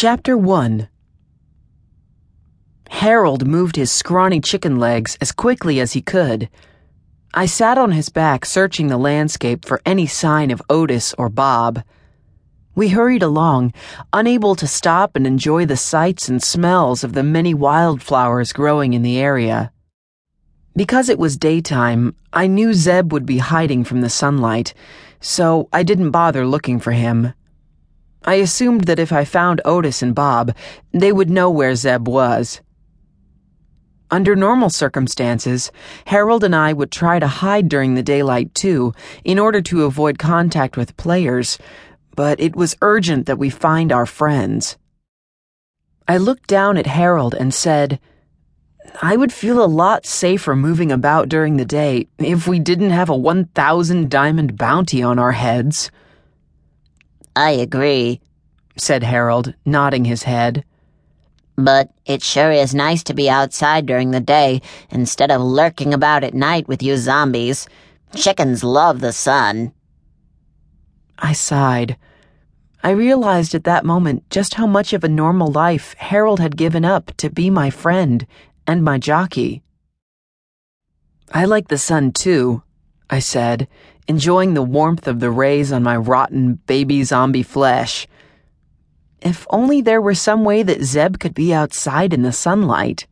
Chapter 1 Harold moved his scrawny chicken legs as quickly as he could. I sat on his back searching the landscape for any sign of Otis or Bob. We hurried along, unable to stop and enjoy the sights and smells of the many wildflowers growing in the area. Because it was daytime, I knew Zeb would be hiding from the sunlight, so I didn't bother looking for him. I assumed that if I found Otis and Bob, they would know where Zeb was. Under normal circumstances, Harold and I would try to hide during the daylight too, in order to avoid contact with players, but it was urgent that we find our friends. I looked down at Harold and said, I would feel a lot safer moving about during the day if we didn't have a 1,000 diamond bounty on our heads. I agree, said Harold, nodding his head. But it sure is nice to be outside during the day instead of lurking about at night with you zombies. Chickens love the sun. I sighed. I realized at that moment just how much of a normal life Harold had given up to be my friend and my jockey. I like the sun too, I said, enjoying the warmth of the rays on my rotten baby zombie flesh. If only there were some way that Zeb could be outside in the sunlight.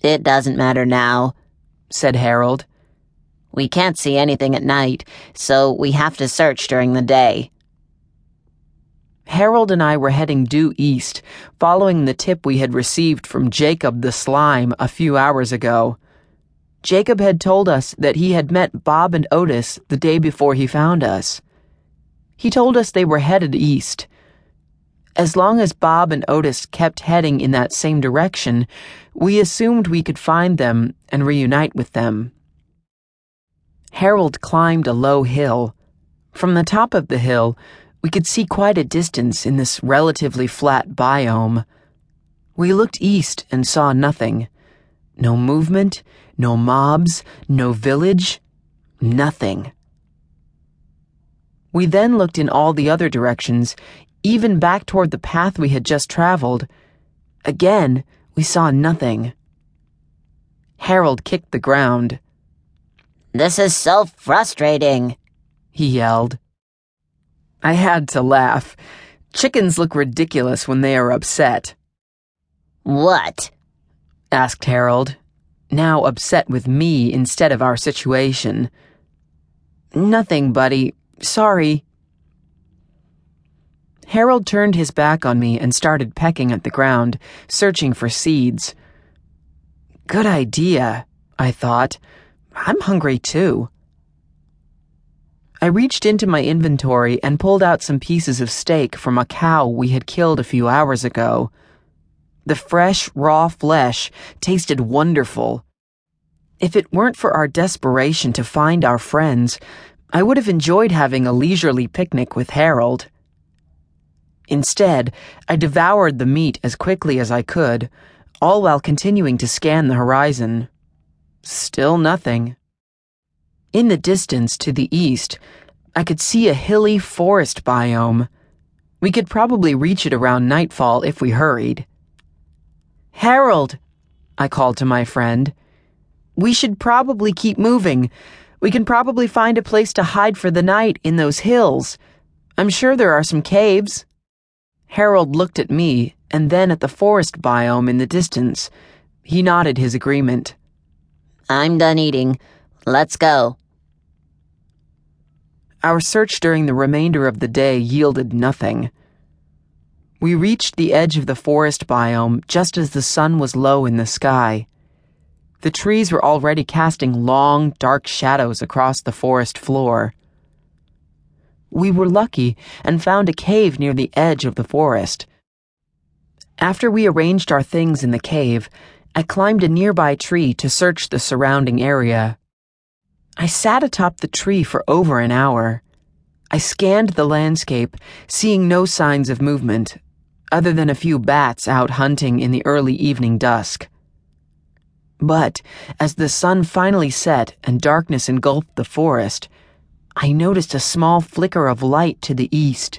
It doesn't matter now, said Harold. We can't see anything at night, so we have to search during the day. Harold and I were heading due east, following the tip we had received from Jacob the Slime a few hours ago. Jacob had told us that he had met Bob and Otis the day before he found us. He told us they were headed east. As long as Bob and Otis kept heading in that same direction, we assumed we could find them and reunite with them. Harold climbed a low hill. From the top of the hill, we could see quite a distance in this relatively flat biome. We looked east and saw nothing. No movement, no mobs, no village, nothing. We then looked in all the other directions, even back toward the path we had just traveled. Again, we saw nothing. Harold kicked the ground. This is so frustrating, he yelled. I had to laugh. Chickens look ridiculous when they are upset. What? Asked Harold, now upset with me instead of our situation. Nothing, buddy. Sorry. Harold turned his back on me and started pecking at the ground, searching for seeds. Good idea, I thought. I'm hungry too. I reached into my inventory and pulled out some pieces of steak from a cow we had killed a few hours ago. The fresh, raw flesh tasted wonderful. If it weren't for our desperation to find our friends, I would have enjoyed having a leisurely picnic with Harold. Instead, I devoured the meat as quickly as I could, all while continuing to scan the horizon. Still nothing. In the distance to the east, I could see a hilly forest biome. We could probably reach it around nightfall if we hurried. Harold, I called to my friend. We should probably keep moving. We can probably find a place to hide for the night in those hills. I'm sure there are some caves. Harold looked at me and then at the forest biome in the distance. He nodded his agreement. I'm done eating. Let's go. Our search during the remainder of the day yielded nothing. We reached the edge of the forest biome just as the sun was low in the sky. The trees were already casting long, dark shadows across the forest floor. We were lucky and found a cave near the edge of the forest. After we arranged our things in the cave, I climbed a nearby tree to search the surrounding area. I sat atop the tree for over an hour. I scanned the landscape, seeing no signs of movement, other than a few bats out hunting in the early evening dusk. But as the sun finally set and darkness engulfed the forest, I noticed a small flicker of light to the east.